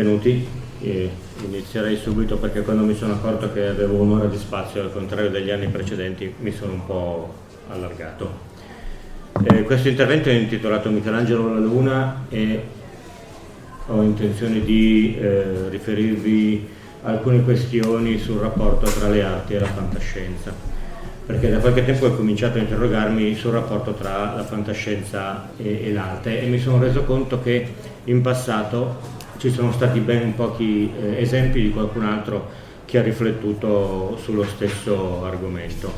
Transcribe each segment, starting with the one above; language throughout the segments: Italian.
Benvenuti. Inizierei subito perché quando mi sono accorto che avevo un'ora di spazio, al contrario degli anni precedenti, mi sono un po' allargato. Eh, questo intervento è intitolato Michelangelo la Luna e ho intenzione di eh, riferirvi alcune questioni sul rapporto tra le arti e la fantascienza, perché da qualche tempo ho cominciato a interrogarmi sul rapporto tra la fantascienza e, e l'arte e mi sono reso conto che in passato ci sono stati ben pochi eh, esempi di qualcun altro che ha riflettuto sullo stesso argomento.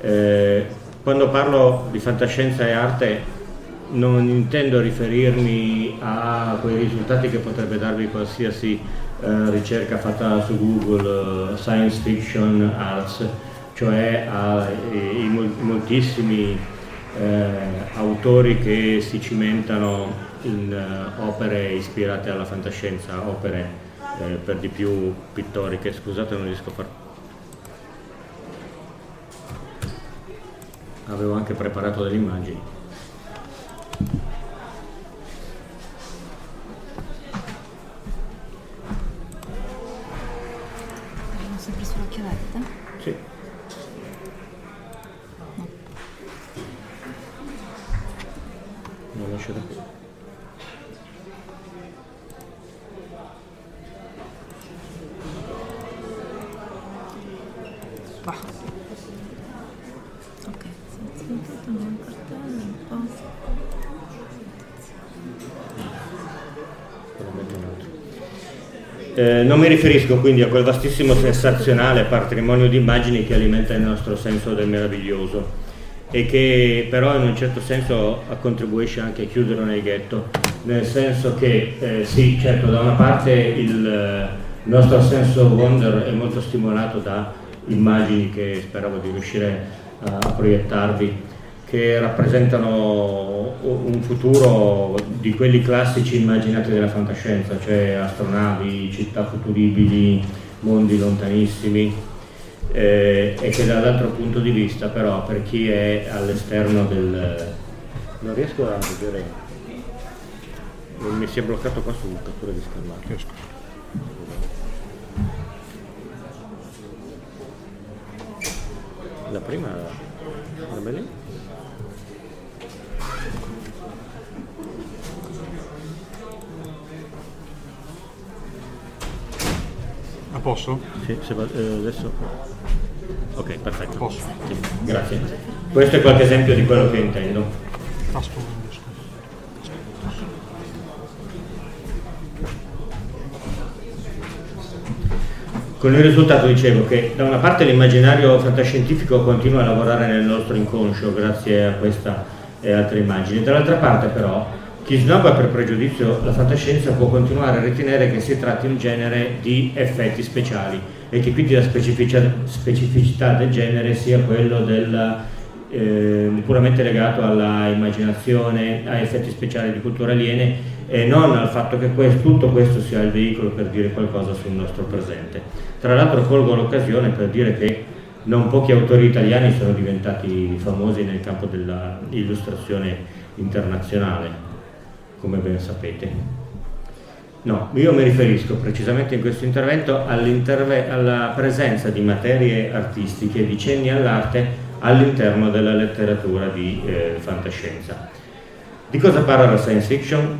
Eh, quando parlo di fantascienza e arte non intendo riferirmi a quei risultati che potrebbe darvi qualsiasi eh, ricerca fatta su Google, uh, Science Fiction Arts, cioè a i, i moltissimi eh, autori che si cimentano in uh, opere ispirate alla fantascienza, opere eh, per di più pittoriche. Scusate, non riesco a far. Avevo anche preparato delle immagini. Mi riferisco quindi a quel vastissimo sensazionale patrimonio di immagini che alimenta il nostro senso del meraviglioso e che però in un certo senso contribuisce anche a chiuderlo nel ghetto, nel senso che eh, sì, certo, da una parte il eh, nostro senso wonder è molto stimolato da immagini che speravo di riuscire a, a proiettarvi che rappresentano un futuro di quelli classici immaginati della fantascienza, cioè astronavi, città futuribili, mondi lontanissimi eh, e che dall'altro punto di vista però per chi è all'esterno del... non riesco a vedere, mi si è bloccato qua su cattura di schermata. La prima la bella A posto? Sì, se va, eh, adesso. Ok, perfetto. Posso. Sì, grazie. Questo è qualche esempio di quello che intendo. Tasto. Con il risultato dicevo che da una parte l'immaginario fantascientifico continua a lavorare nel nostro inconscio grazie a questa e altre immagini, dall'altra parte però chi snobba per pregiudizio la fantascienza può continuare a ritenere che si tratti un genere di effetti speciali e che quindi la specificità del genere sia quello del, eh, puramente legato alla immaginazione, a effetti speciali di cultura aliene e non al fatto che questo, tutto questo sia il veicolo per dire qualcosa sul nostro presente. Tra l'altro colgo l'occasione per dire che non pochi autori italiani sono diventati famosi nel campo dell'illustrazione internazionale come ben sapete. No, io mi riferisco precisamente in questo intervento alla presenza di materie artistiche di cenni all'arte all'interno della letteratura di eh, fantascienza. Di cosa parla la science fiction?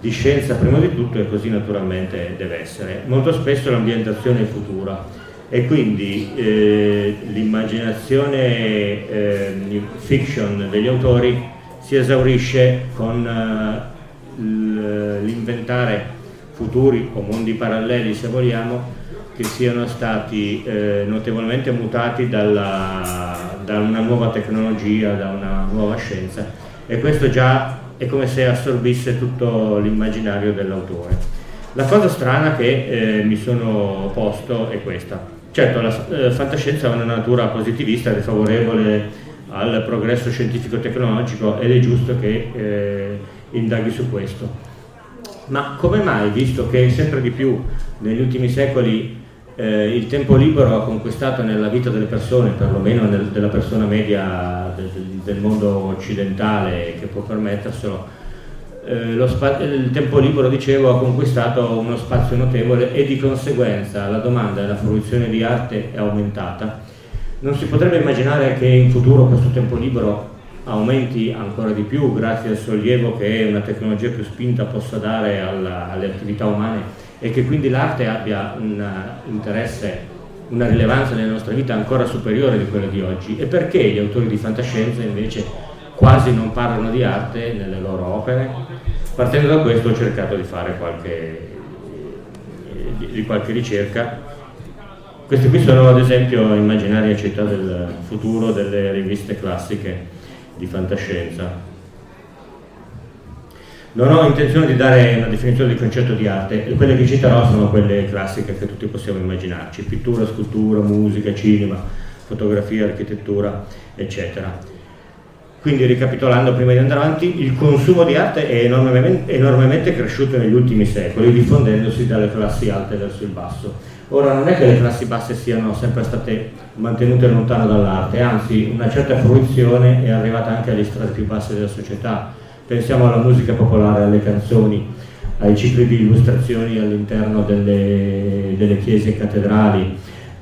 Di scienza prima di tutto e così naturalmente deve essere. Molto spesso l'ambientazione è futura e quindi eh, l'immaginazione eh, fiction degli autori si esaurisce con eh, l'inventare futuri o mondi paralleli se vogliamo che siano stati eh, notevolmente mutati dalla, da una nuova tecnologia, da una nuova scienza e questo già è come se assorbisse tutto l'immaginario dell'autore. La cosa strana che eh, mi sono posto è questa. Certo, la eh, fantascienza ha una natura positivista ed è favorevole al progresso scientifico-tecnologico ed è giusto che eh, indaghi su questo. Ma come mai, visto che sempre di più negli ultimi secoli eh, il tempo libero ha conquistato nella vita delle persone, perlomeno nel, della persona media del, del, mondo occidentale che può permetterselo, eh, spa- il tempo libero, dicevo, ha conquistato uno spazio notevole e di conseguenza la domanda e la fruizione di arte è aumentata. Non si potrebbe immaginare che in futuro questo tempo libero aumenti ancora di più grazie al sollievo che una tecnologia più spinta possa dare alla, alle attività umane e che quindi l'arte abbia un interesse, una rilevanza nella nostra vita ancora superiore di quella di oggi e perché gli autori di fantascienza invece quasi non parlano di arte nelle loro opere. Partendo da questo ho cercato di fare qualche, di qualche ricerca. Queste qui sono ad esempio immaginarie città del futuro delle riviste classiche di fantascienza. Non ho intenzione di dare una definizione del concetto di arte, quelle che citerò sono quelle classiche che tutti possiamo immaginarci, pittura, scultura, musica, cinema, fotografia, architettura, eccetera. Quindi ricapitolando prima di andare avanti, il consumo di arte è enormemente, enormemente cresciuto negli ultimi secoli, diffondendosi dalle classi alte verso il basso Ora non è che le classi basse siano sempre state mantenute lontano dall'arte, anzi una certa fruizione è arrivata anche alle strade più basse della società. Pensiamo alla musica popolare, alle canzoni, ai cicli di illustrazioni all'interno delle, delle chiese cattedrali,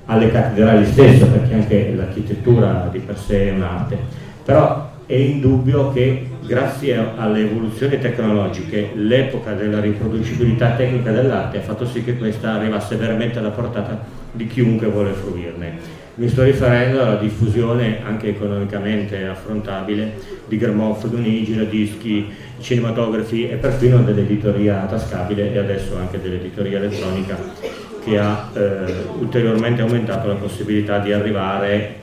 alle cattedrali stesse, perché anche l'architettura di per sé è un'arte. Però è indubbio che grazie alle evoluzioni tecnologiche l'epoca della riproducibilità tecnica dell'arte ha fatto sì che questa arrivasse veramente alla portata di chiunque vuole fruirne. Mi sto riferendo alla diffusione anche economicamente affrontabile di gramofoni, giradischi, cinematografi e perfino dell'editoria tascabile e adesso anche dell'editoria elettronica che ha eh, ulteriormente aumentato la possibilità di arrivare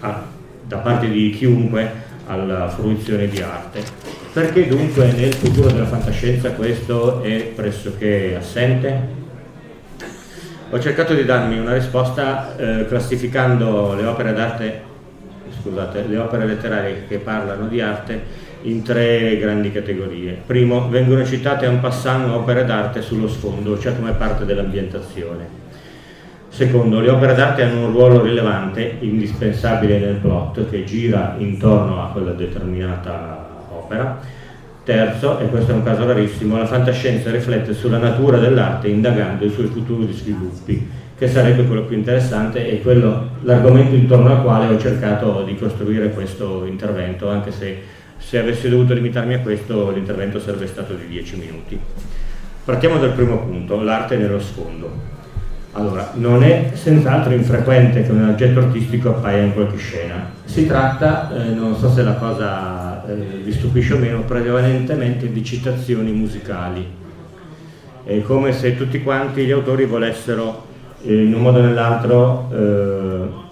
a, da parte di chiunque alla fruizione di arte. Perché dunque nel futuro della fantascienza questo è pressoché assente? Ho cercato di darmi una risposta eh, classificando le opere d'arte, scusate, le opere letterarie che parlano di arte in tre grandi categorie. Primo, vengono citate en passant opere d'arte sullo sfondo, cioè come parte dell'ambientazione. Secondo, le opere d'arte hanno un ruolo rilevante, indispensabile nel plot che gira intorno a quella determinata opera Terzo, e questo è un caso rarissimo, la fantascienza riflette sulla natura dell'arte indagando i suoi futuri sviluppi, che sarebbe quello più interessante e quello, l'argomento intorno al quale ho cercato di costruire questo intervento, anche se se avessi dovuto limitarmi a questo l'intervento sarebbe stato di 10 minuti. Partiamo dal primo punto, l'arte nello sfondo. Allora, non è senz'altro infrequente che un oggetto artistico appaia in qualche scena. Si tratta, eh, non so se la cosa eh, vi stupisce o meno, prevalentemente di citazioni musicali. È come se tutti quanti gli autori volessero, eh, in un modo o nell'altro, eh,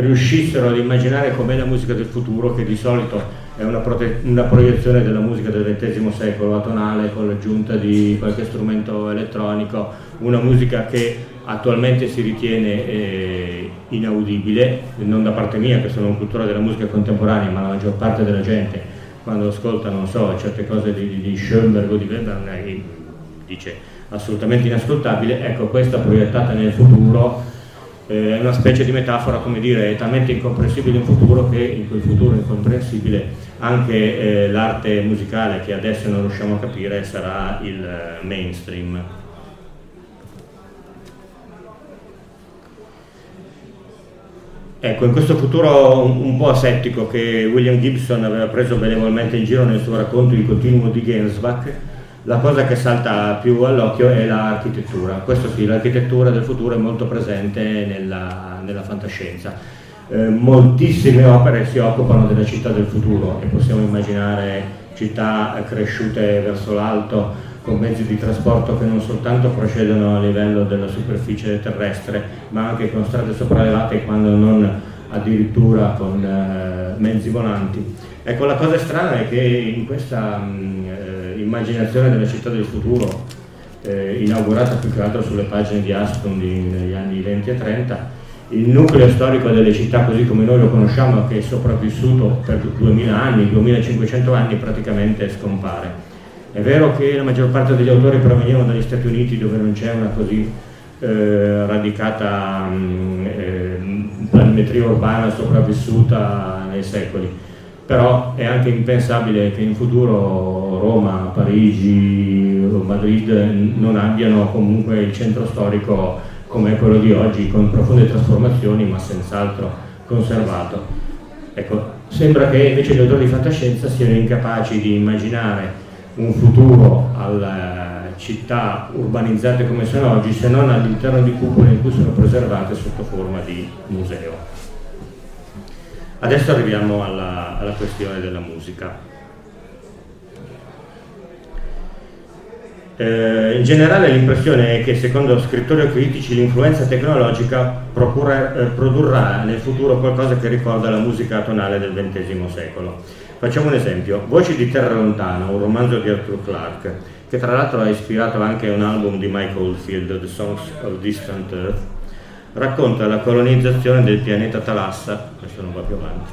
riuscissero ad immaginare com'è la musica del futuro, che di solito è una, prote- una proiezione della musica del XX secolo, atonale, con l'aggiunta di qualche strumento elettronico, una musica che attualmente si ritiene eh, inaudibile, non da parte mia che sono un cultore della musica contemporanea, ma la maggior parte della gente quando ascolta, non so, certe cose di, di Schoenberg o di Webern eh, dice assolutamente inascoltabile, ecco questa proiettata nel futuro eh, è una specie di metafora, come dire, è talmente incomprensibile in futuro che in quel futuro incomprensibile anche eh, l'arte musicale che adesso non riusciamo a capire sarà il eh, mainstream. Ecco, in questo futuro un, un, po' asettico che William Gibson aveva preso benevolmente in giro nel suo racconto di continuo di Gensbach, la cosa che salta più all'occhio è l'architettura. Questo sì, l'architettura del futuro è molto presente nella, nella fantascienza. Eh, moltissime opere si occupano della città del futuro e possiamo immaginare città cresciute verso l'alto con mezzi di trasporto che non soltanto procedono a livello della superficie terrestre, ma anche con strade sopraelevate quando non addirittura con eh, mezzi volanti. Ecco, la cosa strana è che in questa mh, eh, immaginazione della città del futuro, eh, inaugurata più che altro sulle pagine di Aston negli anni 20 e 30, il nucleo storico delle città così come noi lo conosciamo, che è sopravvissuto per 2000 anni, 2500 anni, praticamente scompare è vero che la maggior parte degli autori provenivano dagli Stati Uniti dove non c'è una così eh, radicata mh, eh, planimetria urbana sopravvissuta nei secoli, però è anche impensabile che in futuro Roma, Parigi o Madrid non abbiano comunque il centro storico come quello di oggi, con profonde trasformazioni ma senz'altro conservato. Ecco, sembra che invece gli autori di fantascienza siano incapaci di immaginare un futuro alle città urbanizzate come sono oggi se non all'interno di cupole in cui sono preservate sotto forma di museo. Adesso arriviamo alla, alla questione della musica. Eh, in generale l'impressione è che secondo scrittori o critici l'influenza tecnologica procura, eh, produrrà nel futuro qualcosa che ricorda la musica tonale del XX secolo Facciamo un esempio, Voci di Terra Lontana, un romanzo di Arthur Clarke, che tra l'altro ha ispirato anche un album di Mike Oldfield, The Songs of Distant Earth, racconta la colonizzazione del pianeta Talassa, questo non va più avanti.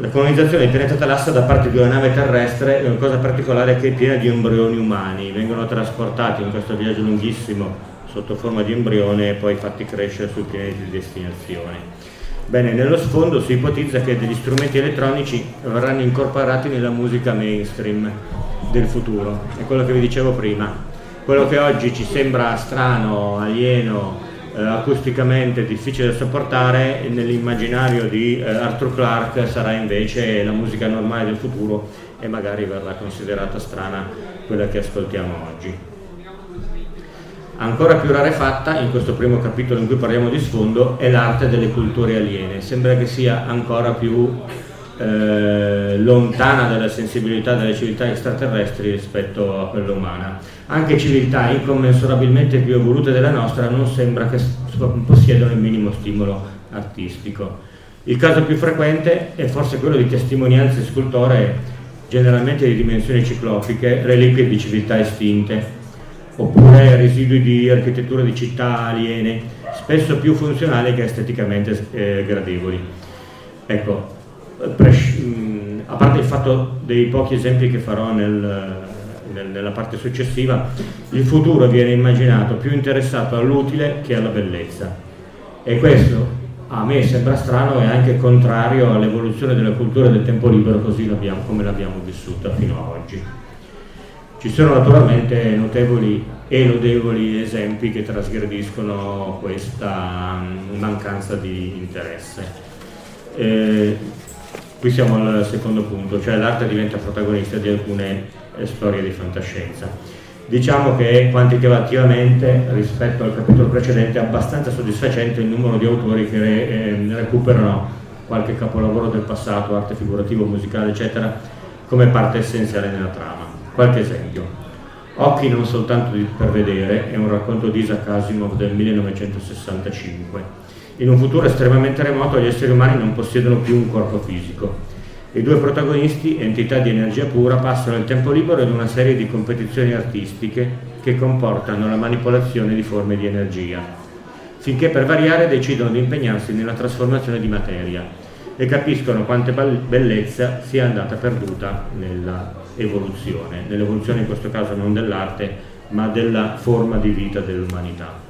La colonizzazione del pianeta Talassa da parte di una nave terrestre è una cosa particolare che è piena di embrioni umani, vengono trasportati in questo viaggio lunghissimo sotto forma di embrione e poi fatti crescere sui pianeti di destinazione. Bene, nello sfondo si ipotizza che degli strumenti elettronici verranno incorporati nella musica mainstream del futuro, è quello che vi dicevo prima. Quello che oggi ci sembra strano, alieno, eh, acusticamente difficile da sopportare, nell'immaginario di eh, Arthur Clarke sarà invece la musica normale del futuro e magari verrà considerata strana quella che ascoltiamo oggi. Ancora più rarefatta, in questo primo capitolo in cui parliamo di sfondo, è l'arte delle culture aliene. Sembra che sia ancora più eh, lontana dalla sensibilità delle civiltà extraterrestri rispetto a quella umana. Anche civiltà incommensurabilmente più evolute della nostra non sembra che possiedano il minimo stimolo artistico. Il caso più frequente è forse quello di testimonianze scultoree generalmente di dimensioni ciclopiche, reliquie di civiltà estinte, oppure residui di architetture di città aliene, spesso più funzionali che esteticamente eh, gradevoli. Ecco, a parte il fatto dei pochi esempi che farò nel, nel, nella parte successiva, il futuro viene immaginato più interessato all'utile che alla bellezza. E questo a me sembra strano e anche contrario all'evoluzione della cultura del tempo libero così l'abbiamo, come l'abbiamo vissuta fino ad oggi. Ci sono naturalmente notevoli e lodevoli esempi che trasgrediscono questa mm, mancanza di interesse. Eh, qui siamo al secondo punto, cioè l'arte diventa protagonista di alcune eh, storie di fantascienza. Diciamo che quantitativamente rispetto al capitolo precedente è abbastanza soddisfacente il numero di autori che eh, recuperano qualche capolavoro del passato, arte figurativo, musicale, eccetera, come parte essenziale nella trama. Qualche esempio. Occhi non soltanto per vedere è un racconto di Isaac Asimov del 1965. In un futuro estremamente remoto gli esseri umani non possiedono più un corpo fisico i due protagonisti, entità di energia pura, passano il tempo libero in una serie di competizioni artistiche che comportano la manipolazione di forme di energia, finché per variare decidono di impegnarsi nella trasformazione di materia e capiscono quante bellezza sia andata perduta nella evoluzione, nell'evoluzione in questo caso non dell'arte, ma della forma di vita dell'umanità.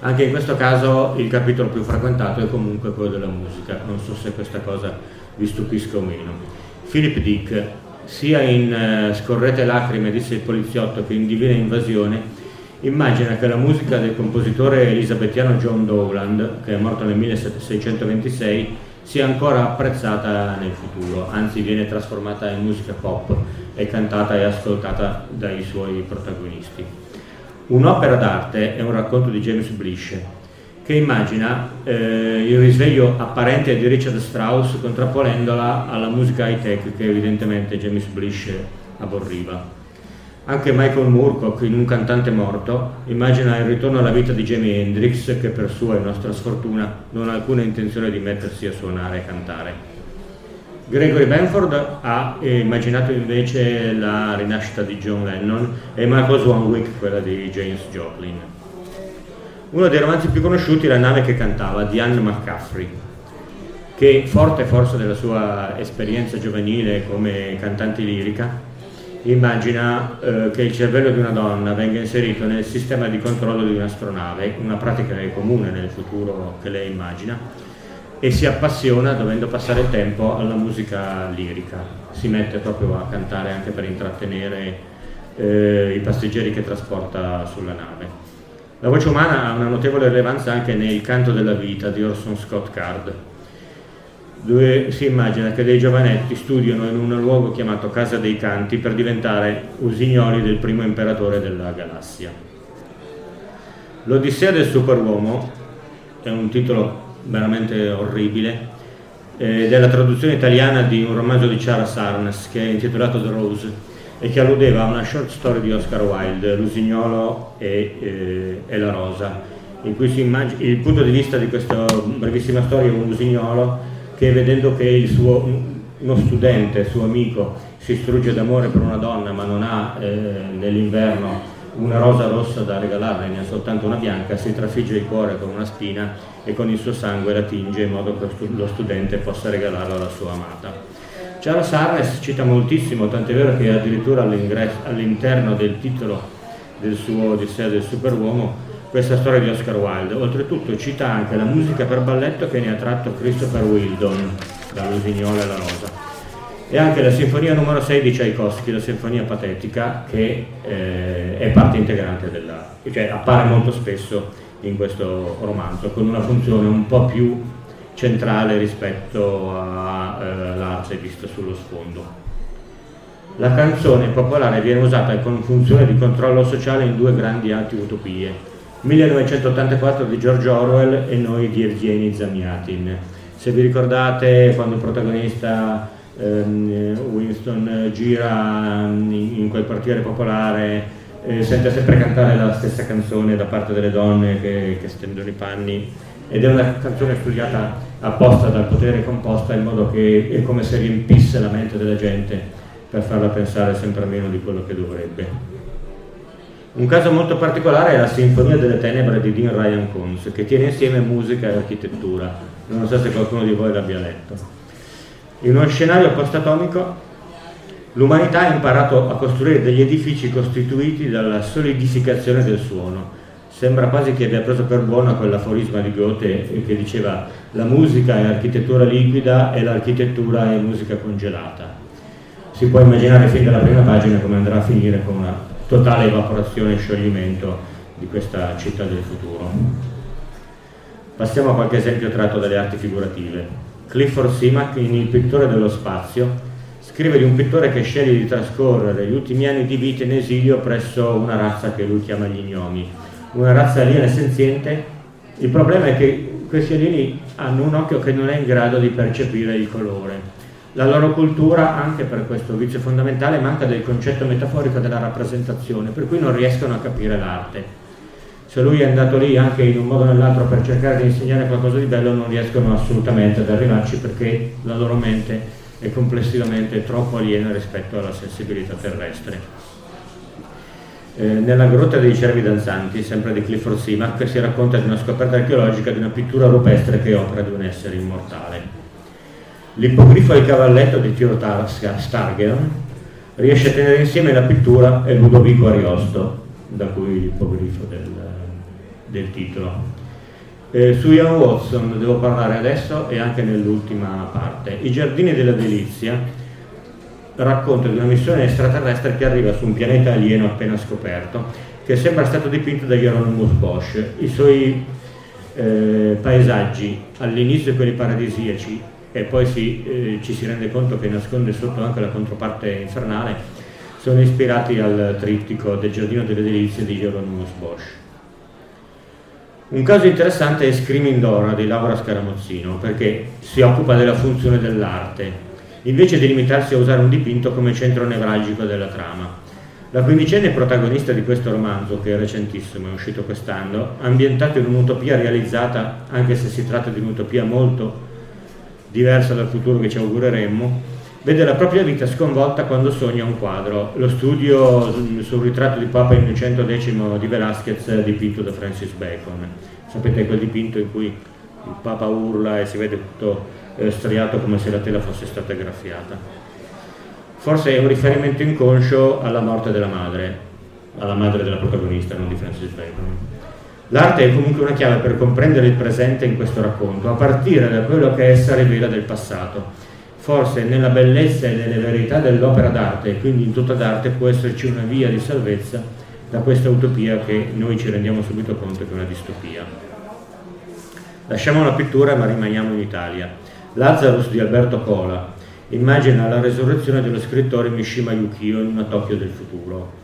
Anche in questo caso il capitolo più frequentato è comunque quello della musica, non so se questa cosa vi stupisca o meno. Philip Dick, sia in uh, Scorrete lacrime, disse il poliziotto, che in Divina invasione, immagina che la musica del compositore elisabettiano John Dowland, che è morto nel 1626, sia ancora apprezzata nel futuro, anzi viene trasformata in musica pop e cantata e ascoltata dai suoi protagonisti. Un'opera d'arte è un racconto di James Blish, che immagina eh, il risveglio apparente di Richard Strauss contrapponendola alla musica high tech che evidentemente James Blish aborriva. Anche Michael Moorcock, in Un cantante morto, immagina il ritorno alla vita di Jimi Hendrix che per sua e nostra sfortuna non ha alcuna intenzione di mettersi a suonare e cantare. Gregory Benford ha immaginato invece la rinascita di John Lennon e Michael Swanwick quella di James Joplin. Uno dei romanzi più conosciuti è La nave che cantava di Anne McCaffrey, che forte forse della sua esperienza giovanile come cantante lirica, immagina eh, che il cervello di una donna venga inserito nel sistema di controllo di un'astronave, una pratica che è comune nel futuro che lei immagina, e si appassiona dovendo passare il tempo alla musica lirica. Si mette proprio a cantare anche per intrattenere eh, i passeggeri che trasporta sulla nave. La voce umana ha una notevole rilevanza anche nel canto della vita di Orson Scott Card, dove si immagina che dei giovanetti studiano in un luogo chiamato Casa dei Canti per diventare usignoli del primo imperatore della galassia. L'Odissea del superuomo è un titolo veramente orribile ed è la traduzione italiana di un romanzo di Charles Arnes che è intitolato The Rose e che alludeva a una short story di Oscar Wilde, L'usignolo e, eh, e la rosa, in cui si immagina, il punto di vista di questa brevissima storia è un usignolo che vedendo che suo, uno studente, suo amico, si strugge d'amore per una donna ma non ha eh, nell'inverno una rosa rossa da regalarle, ne ha soltanto una bianca, si trafigge il cuore con una spina e con il suo sangue la tinge in modo che lo studente possa regalarla alla sua amata. Charles Harris cita moltissimo, tant'è vero che addirittura all'interno del titolo del suo Odissea del Superuomo questa storia di Oscar Wilde. Oltretutto cita anche la musica per balletto che ne ha tratto Christopher Wildon dall'Usignola e la Rosa. E anche la sinfonia numero 6 di Tchaikovsky, la sinfonia patetica, che eh, è parte integrante della... cioè appare molto spesso in questo romanzo, con una funzione un po' più centrale rispetto all'arte eh, vista sullo sfondo. La canzone popolare viene usata con funzione di controllo sociale in due grandi anti-utopie, 1984 di George Orwell e Noi di Evgeny Zamiatin. Se vi ricordate quando il protagonista ehm, Winston gira in quel quartiere popolare eh, sente sempre cantare la stessa canzone da parte delle donne che, che stendono i panni ed è una canzone studiata apposta dal potere composta in modo che è come se riempisse la mente della gente per farla pensare sempre meno di quello che dovrebbe. Un caso molto particolare è la Sinfonia delle Tenebre di Dean Ryan Coons, che tiene insieme musica e architettura. Non so se qualcuno di voi l'abbia letto. In uno scenario post-atomico, l'umanità ha imparato a costruire degli edifici costituiti dalla solidificazione del suono, Sembra quasi che abbia preso per buona quell'aforisma di Goethe che diceva la musica è architettura liquida e l'architettura è musica congelata. Si può immaginare fin dalla prima pagina come andrà a finire con una totale evaporazione e scioglimento di questa città del futuro. Passiamo a qualche esempio tratto dalle arti figurative. Clifford Simac in Il pittore dello spazio scrive di un pittore che sceglie di trascorrere gli ultimi anni di vita in esilio presso una razza che lui chiama gli gnomi una razza aliena senziente, il problema è che questi alieni hanno un occhio che non è in grado di percepire il colore. La loro cultura, anche per questo vizio fondamentale, manca del concetto metaforico della rappresentazione, per cui non riescono a capire l'arte. Se lui è andato lì anche in un modo o nell'altro per cercare di insegnare qualcosa di bello, non riescono assolutamente ad arrivarci perché la loro mente è complessivamente troppo aliena rispetto alla sensibilità terrestre. Eh, nella grotta dei cervi danzanti, sempre di Clifford Seamack, si racconta di una scoperta archeologica di una pittura rupestre che è opera di un essere immortale. L'ippogrifo del cavalletto di Tiro Stargern riesce a tenere insieme la pittura e Ludovico Ariosto, da cui l'ippogrifo del, del titolo. Eh, su Ian Watson devo parlare adesso e anche nell'ultima parte. I giardini della delizia racconta di una missione extraterrestre che arriva su un pianeta alieno appena scoperto, che sembra stato dipinto da Hieronymus Bosch. I suoi eh, paesaggi, all'inizio quelli paradisiaci, e poi si, eh, ci si rende conto che nasconde sotto anche la controparte infernale, sono ispirati al trittico del Giardino delle Delizie di Hieronymus Bosch. Un caso interessante è Screaming Dora di Laura Scaramozzino, perché si occupa della funzione dell'arte, invece di limitarsi a usare un dipinto come centro nevralgico della trama. La quindicenne protagonista di questo romanzo, che è recentissimo, è uscito quest'anno, ambientato in un'utopia realizzata, anche se si tratta di un'utopia molto diversa dal futuro che ci augureremmo, vede la propria vita sconvolta quando sogna un quadro, lo studio sul ritratto di Papa Innocento X di Velázquez dipinto da Francis Bacon. Sapete quel dipinto in cui il Papa urla e si vede tutto eh, striato come se la tela fosse stata graffiata. Forse è un riferimento inconscio alla morte della madre, alla madre della protagonista, non di Francis Bacon. L'arte è comunque una chiave per comprendere il presente in questo racconto, a partire da quello che essa rivela del passato. Forse nella bellezza e nelle verità dell'opera d'arte, e quindi in tutta d'arte, può esserci una via di salvezza da questa utopia che noi ci rendiamo subito conto che è una distopia. Lasciamo la pittura ma rimaniamo in Italia. Lazarus di Alberto Cola immagina la resurrezione dello scrittore Mishima Yukio in una Tokyo del futuro.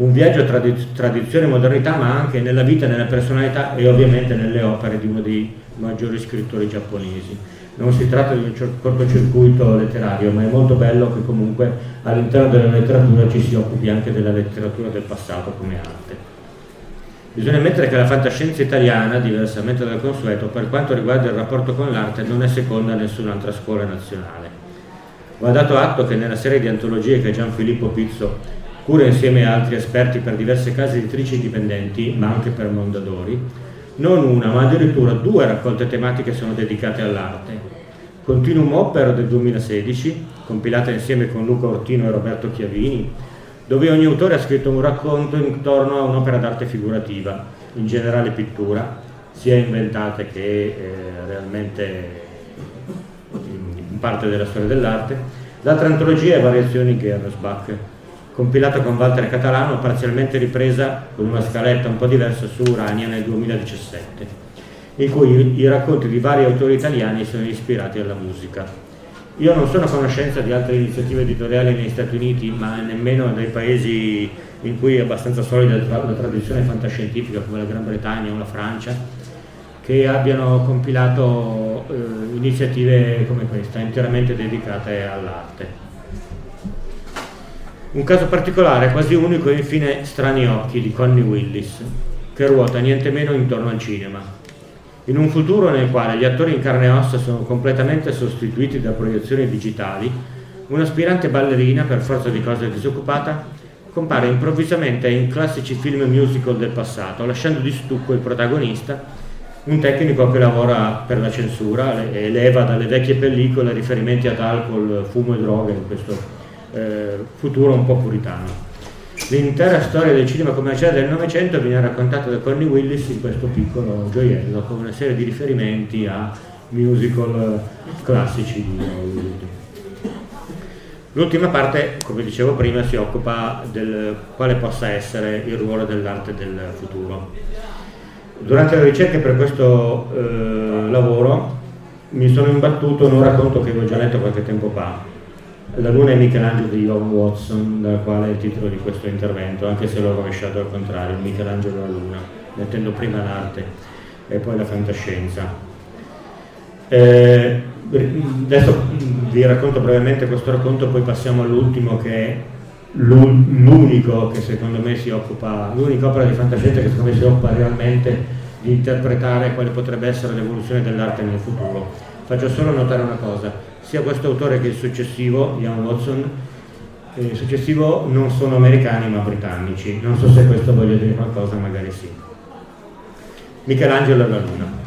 Un viaggio tra tradizione e modernità, ma anche nella vita, nella personalità e ovviamente nelle opere di uno dei maggiori scrittori giapponesi. Non si tratta di un cortocircuito letterario, ma è molto bello che comunque all'interno della letteratura ci si occupi anche della letteratura del passato come arte. Bisogna ammettere che la fantascienza italiana, diversamente dal consueto, per quanto riguarda il rapporto con l'arte, non è seconda a nessun'altra scuola nazionale. Va dato atto che nella serie di antologie che Gianfilippo Pizzo cura insieme a altri esperti per diverse case editrici indipendenti, ma anche per Mondadori, non una, ma addirittura due raccolte tematiche sono dedicate all'arte. Continuum Opera del 2016, compilata insieme con Luca Ortino e Roberto Chiavini, dove ogni autore ha scritto un racconto intorno a un'opera d'arte figurativa, in generale pittura, sia inventate che eh, realmente in parte della storia dell'arte. L'altra antologia è Variazioni Gernsbach, compilata con Walter Catalano, parzialmente ripresa con una scaletta un po' diversa su Urania nel 2017, in cui i racconti di vari autori italiani sono ispirati alla musica. Io non sono a conoscenza di altre iniziative editoriali negli Stati Uniti, ma nemmeno nei paesi in cui è abbastanza solida la tradizione fantascientifica come la Gran Bretagna o la Francia, che abbiano compilato eh, iniziative come questa, interamente dedicate all'arte. Un caso particolare, quasi unico, è infine Strani Occhi di Connie Willis, che ruota niente meno intorno al cinema. In un futuro nel quale gli attori in carne e ossa sono completamente sostituiti da proiezioni digitali, un'aspirante ballerina, per forza di cose disoccupata, compare improvvisamente in classici film musical del passato, lasciando di stucco il protagonista, un tecnico che lavora per la censura e leva dalle vecchie pellicole riferimenti ad alcol, fumo e droghe in questo eh, futuro un po' puritano. L'intera storia del cinema commerciale del Novecento viene raccontata da Connie Willis in questo piccolo gioiello, con una serie di riferimenti a musical classici di Hollywood. L'ultima parte, come dicevo prima, si occupa del quale possa essere il ruolo dell'arte del futuro. Durante le ricerche per questo eh, lavoro mi sono imbattuto in un racconto che avevo già letto qualche tempo fa, la luna è Michelangelo di John Watson, dal quale è il titolo di questo intervento, anche se l'ho rovesciato al contrario, Michelangelo la luna, mettendo prima l'arte e poi la fantascienza. Eh, adesso vi racconto brevemente questo racconto, poi passiamo all'ultimo che è l'unico che secondo me si occupa, l'unica opera di fantascienza che secondo me si occupa realmente di interpretare quale potrebbe essere l'evoluzione dell'arte nel futuro. Faccio solo notare una cosa, sia questo autore che il successivo, Ian Watson, il successivo non sono americani ma britannici. Non so se questo voglia dire qualcosa, magari sì. Michelangelo e la Luna.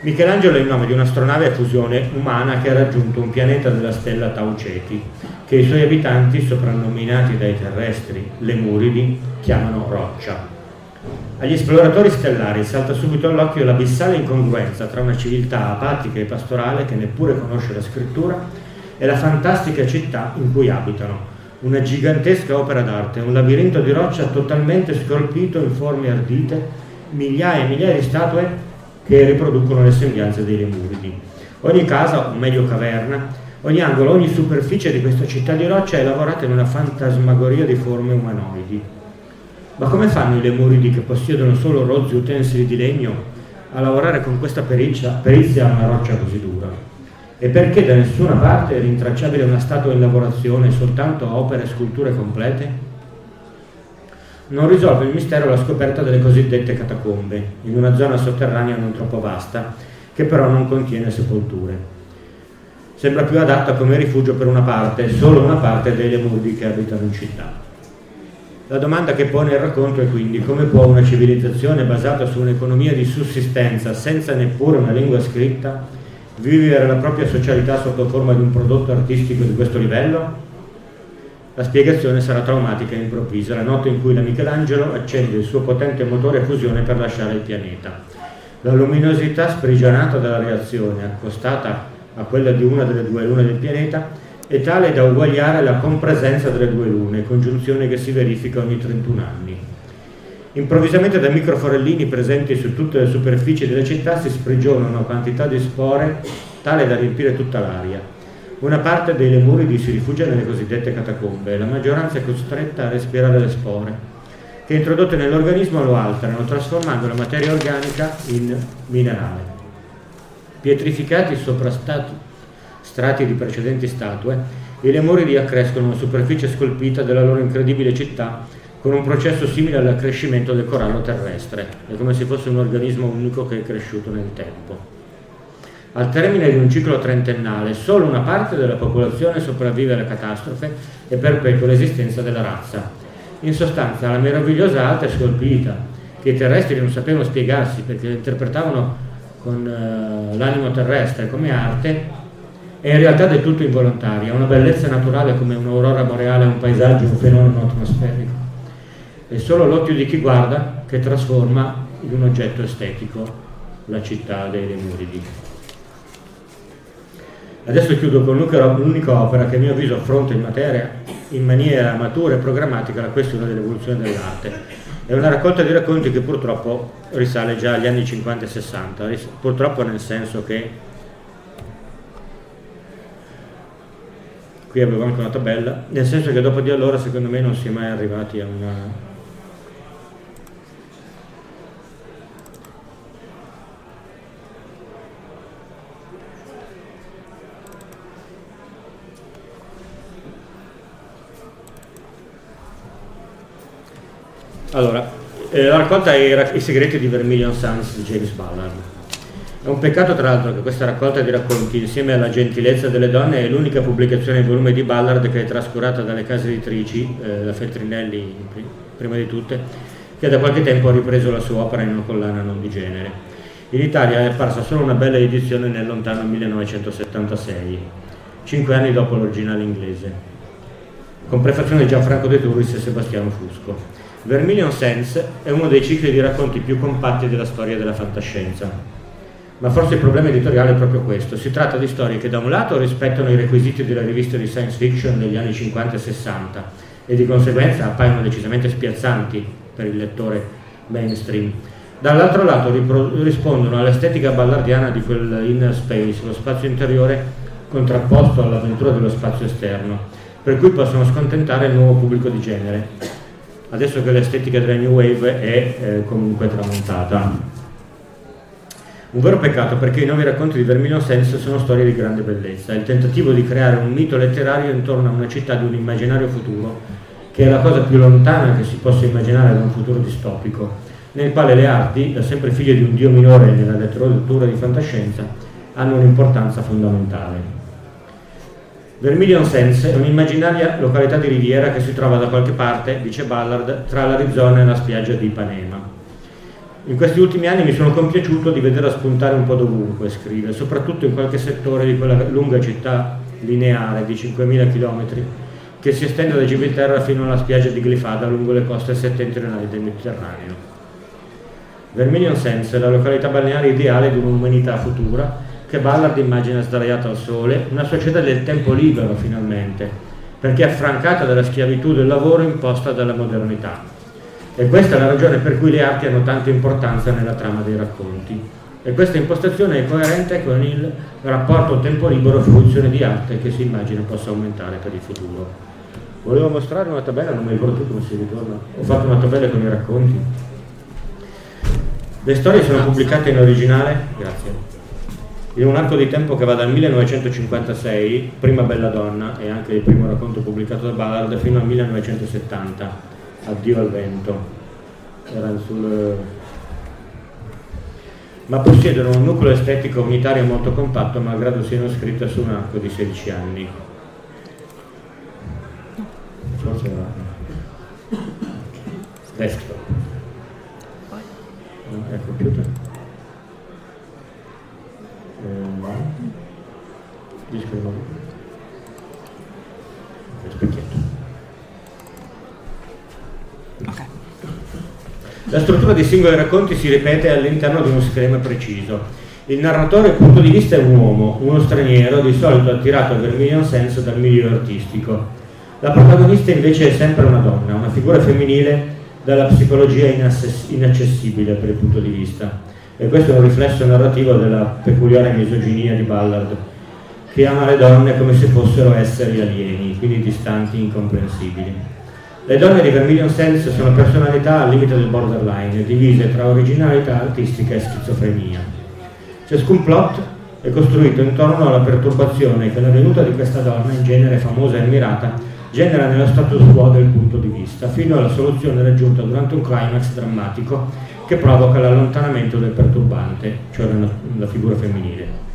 Michelangelo è il nome di un'astronave a fusione umana che ha raggiunto un pianeta della stella Tau Ceti, che i suoi abitanti, soprannominati dai terrestri Lemuridi, chiamano Roccia. Agli esploratori stellari salta subito all'occhio l'abissale incongruenza tra una civiltà apatica e pastorale che neppure conosce la scrittura e la fantastica città in cui abitano, una gigantesca opera d'arte, un labirinto di roccia totalmente scolpito in forme ardite, migliaia e migliaia di statue che riproducono le sembianze dei lemuridi. Ogni casa, o meglio caverna, ogni angolo, ogni superficie di questa città di roccia è lavorata in una fantasmagoria di forme umanoidi ma come fanno i lemuridi che possiedono solo rozzi utensili di legno a lavorare con questa perizia, perizia a una roccia così dura? E perché da nessuna parte è rintracciabile una statua in lavorazione, soltanto opere e sculture complete? Non risolve il mistero la scoperta delle cosiddette catacombe, in una zona sotterranea non troppo vasta, che però non contiene sepolture. Sembra più adatta come rifugio per una parte, solo una parte dei lemuridi che abitano in città. La domanda che pone il racconto è quindi come può una civilizzazione basata su un'economia di sussistenza senza neppure una lingua scritta vivere la propria socialità sotto forma di un prodotto artistico di questo livello? La spiegazione sarà traumatica e improvvisa, la notte in cui la Michelangelo accende il suo potente motore a fusione per lasciare il pianeta. La luminosità sprigionata dalla reazione, accostata a quella di una delle due lune del pianeta, è tale da uguagliare la compresenza delle due lune, congiunzione che si verifica ogni 31 anni. Improvvisamente da microforellini presenti su tutte le superfici della città si sprigiona una quantità di spore tale da riempire tutta l'aria. Una parte dei lemuridi si rifugia nelle cosiddette catacombe e la maggioranza è costretta a respirare le spore, che introdotte nell'organismo lo alterano, trasformando la materia organica in minerale. Pietrificati sopra stati strati di precedenti statue, i lemuri accrescono una superficie scolpita della loro incredibile città con un processo simile all'accrescimento del corallo terrestre, è come se fosse un organismo unico che è cresciuto nel tempo. Al termine di un ciclo trentennale, solo una parte della popolazione sopravvive alla catastrofe e perpetua l'esistenza della razza. In sostanza, la meravigliosa arte scolpita, che i terrestri non sapevano spiegarsi perché la interpretavano con uh, l'animo terrestre come arte, è in realtà del tutto involontaria, una bellezza naturale come un'aurora boreale, un paesaggio, un fenomeno atmosferico. È solo l'occhio di chi guarda che trasforma in un oggetto estetico la città dei Lemuridi. Adesso chiudo con l'unica opera che a mio avviso affronta in materia in maniera matura e programmatica la questione dell'evoluzione dell'arte. È una raccolta di racconti che purtroppo risale già agli anni 50 e 60, purtroppo nel senso che qui avevo anche una tabella, nel senso che dopo di allora secondo me non si è mai arrivati a una... Allora, eh, la raccolta è I segreti di Vermilion Suns di James Ballard. È un peccato tra l'altro che questa raccolta di racconti, insieme alla gentilezza delle donne, è l'unica pubblicazione in volume di Ballard che è trascurata dalle case editrici, eh, la Feltrinelli prima di tutte, che da qualche tempo ha ripreso la sua opera in una collana non di genere. In Italia è apparsa solo una bella edizione nel lontano 1976, cinque anni dopo l'originale inglese, con prefazione di Gianfranco De Turris e Sebastiano Fusco. Vermilion Sense è uno dei cicli di racconti più compatti della storia della fantascienza ma forse il problema editoriale è proprio questo. Si tratta di storie che da un lato rispettano i requisiti della rivista di science fiction degli anni 50 e 60 e di conseguenza appaiono decisamente spiazzanti per il lettore mainstream. Dall'altro lato rispondono all'estetica ballardiana di quel inner space, lo spazio interiore contrapposto all'avventura dello spazio esterno, per cui possono scontentare il nuovo pubblico di genere, adesso che l'estetica della New Wave è eh, comunque tramontata. Un vero peccato perché i nuovi racconti di Vermilion Sense sono storie di grande bellezza, il tentativo di creare un mito letterario intorno a una città di un immaginario futuro, che è la cosa più lontana che si possa immaginare da un futuro distopico, nel quale le arti, da sempre figlie di un dio minore nella letteratura di fantascienza, hanno un'importanza fondamentale. Vermilion Sense è un'immaginaria località di riviera che si trova da qualche parte, dice Ballard, tra l'Arizona e la spiaggia di Ipanema. In questi ultimi anni mi sono compiaciuto di vederla spuntare un po' dovunque, scrive, soprattutto in qualche settore di quella lunga città lineare di 5.000 km che si estende da Gibilterra fino alla spiaggia di Glifada lungo le coste settentrionali del Mediterraneo. Vermilion Sense è la località balneare ideale di un'umanità futura che Ballard immagina sdraiata al sole, una società del tempo libero finalmente, perché affrancata dalla schiavitù del lavoro imposta dalla modernità e questa è la ragione per cui le arti hanno tanta importanza nella trama dei racconti. E questa impostazione è coerente con il rapporto tempo libero-fruizione di arte che si immagina possa aumentare per il futuro. Volevo mostrare una tabella, non mi ricordo più come si ritorna. Ho fatto una tabella con i racconti. Le storie sono pubblicate in originale, grazie, in un arco di tempo che va dal 1956, prima Bella Donna e anche il primo racconto pubblicato da Ballard, fino al 1970 addio al vento, sul... ma possiedono un nucleo estetico unitario molto compatto malgrado siano scritte su un arco di 16 anni. Forse era desktop. No, è computer. Eh, disco di nuovo. La struttura dei singoli racconti si ripete all'interno di uno schema preciso. Il narratore punto di vista è un uomo, uno straniero, di solito attirato a Vermilion Sense dal milieu artistico. La protagonista invece è sempre una donna, una figura femminile dalla psicologia inaccessibile per il punto di vista. E questo è un riflesso narrativo della peculiare misoginia di Ballard, che ama le donne come se fossero esseri alieni, quindi distanti, incomprensibili. Le donne di Vermilion Sense sono personalità al limite del borderline, divise tra originalità artistica e schizofrenia. Ciascun plot è costruito intorno alla perturbazione che la venuta di questa donna, in genere famosa e ammirata, genera nello status quo del punto di vista, fino alla soluzione raggiunta durante un climax drammatico che provoca l'allontanamento del perturbante, cioè la figura femminile.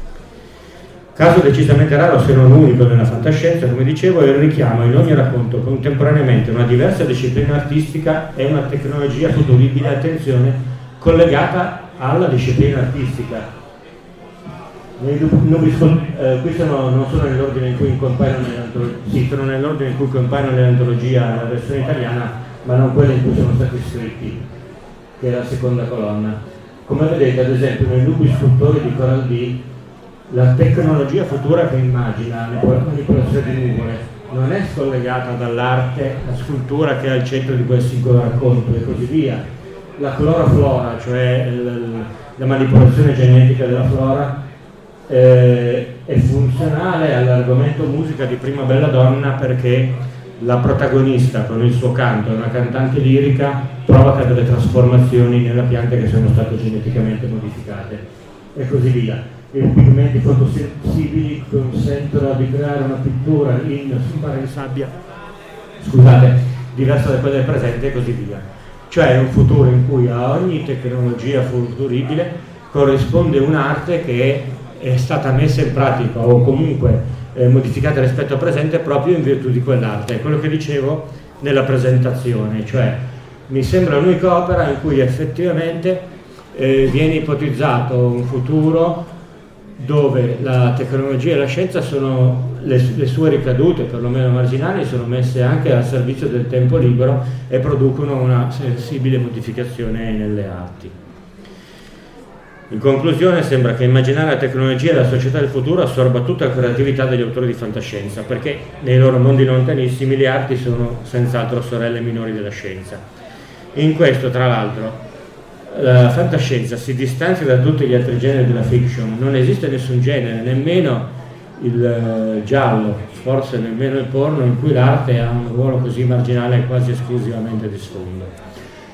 Caso decisamente raro, se non unico nella fantascienza, come dicevo, è il richiamo in ogni racconto contemporaneamente una diversa disciplina artistica e una tecnologia futuribile, attenzione, collegata alla disciplina artistica. Nubi, eh, qui sono, non sono nell'ordine in cui compaiono nell'antologia, sì, sono nell'ordine in cui compaiono nell'antologia la versione italiana, ma non quella in cui sono stati scritti, che è la seconda colonna. Come vedete, ad esempio, nei Nubi scultori di Coral B la tecnologia futura che immagina la manipolazione di nuvole non è scollegata dall'arte, la scultura che è al centro di quel singolo racconto e così via. La cloroflora, cioè la manipolazione genetica della flora, eh, è funzionale all'argomento musica di Prima Bella Donna perché la protagonista con il suo canto, una cantante lirica, provoca delle trasformazioni nella pianta che sono state geneticamente modificate e così via. I pigmenti fotosensibili consentono di creare una pittura in di sabbia, scusate, diversa da quella del presente e così via. Cioè un futuro in cui a ogni tecnologia futuribile corrisponde un'arte che è stata messa in pratica o comunque eh, modificate rispetto al presente proprio in virtù di quell'arte. È quello che dicevo nella presentazione, cioè mi sembra l'unica opera in cui effettivamente eh, viene ipotizzato un futuro dove la tecnologia e la scienza sono le, le, sue ricadute, perlomeno marginali, sono messe anche al servizio del tempo libero e producono una sensibile modificazione nelle arti. In conclusione sembra che immaginare la tecnologia e la società del futuro assorba tutta la creatività degli autori di fantascienza, perché nei loro mondi lontanissimi le arti sono senz'altro sorelle minori della scienza. In questo, tra l'altro, la fantascienza si distanzia da tutti gli altri generi della fiction, non esiste nessun genere, nemmeno il eh, giallo, forse nemmeno il porno, in cui l'arte ha un ruolo così marginale e quasi esclusivamente di sfondo.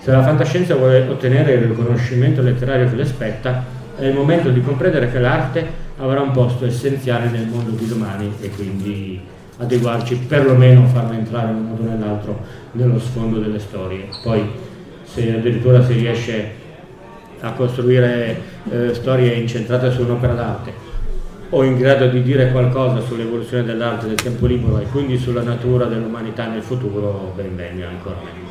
Se la fantascienza vuole ottenere il riconoscimento letterario che le spetta, è il momento di comprendere che l'arte avrà un posto essenziale nel mondo di domani e quindi adeguarci, perlomeno farla entrare in un modo o nell'altro nello sfondo delle storie. Poi se addirittura si riesce a costruire eh, storie incentrate su un'opera d'arte o in grado di dire qualcosa sull'evoluzione dell'arte del tempo libero e quindi sulla natura dell'umanità nel futuro, ben venga ancora meglio.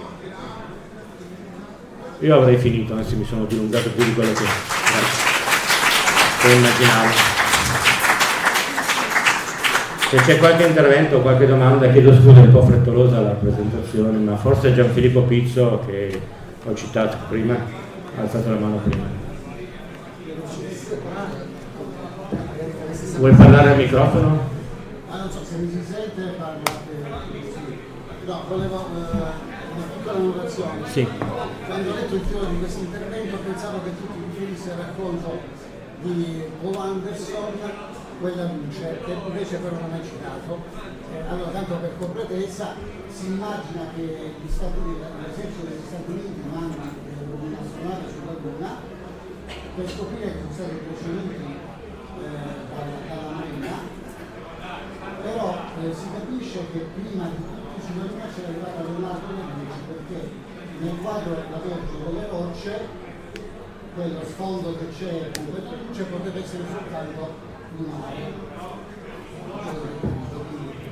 Io avrei finito, anzi mi sono dilungato più di quello che, che immaginavo. Se c'è qualche intervento o qualche domanda, chiedo scusa, è un po' frettolosa la presentazione, ma forse Gianfilippo Pizzo, che ho citato prima, ha alzato la mano prima. Vuoi parlare al microfono? Ah, non so se mi si sente, parlo. No, volevo eh, una piccola innovazione. Sì quando ho letto il titolo di questo intervento pensavo che tu ti riferissi al racconto di Paul Anderson, quella luce, che invece però non hai citato. Eh, allora, tanto per completezza, si immagina che l'esercito degli Stati Uniti mandi un'astronave sulla Luna per scoprire che sono stati preceduti eh, dalla, Marina, però eh, si capisce che prima di tutti sulla Luna c'era arrivata Leonardo da Vinci perché nel quadro la Vergine delle rocce, quello sfondo che c'è questa luce potrebbe essere soltanto lunare.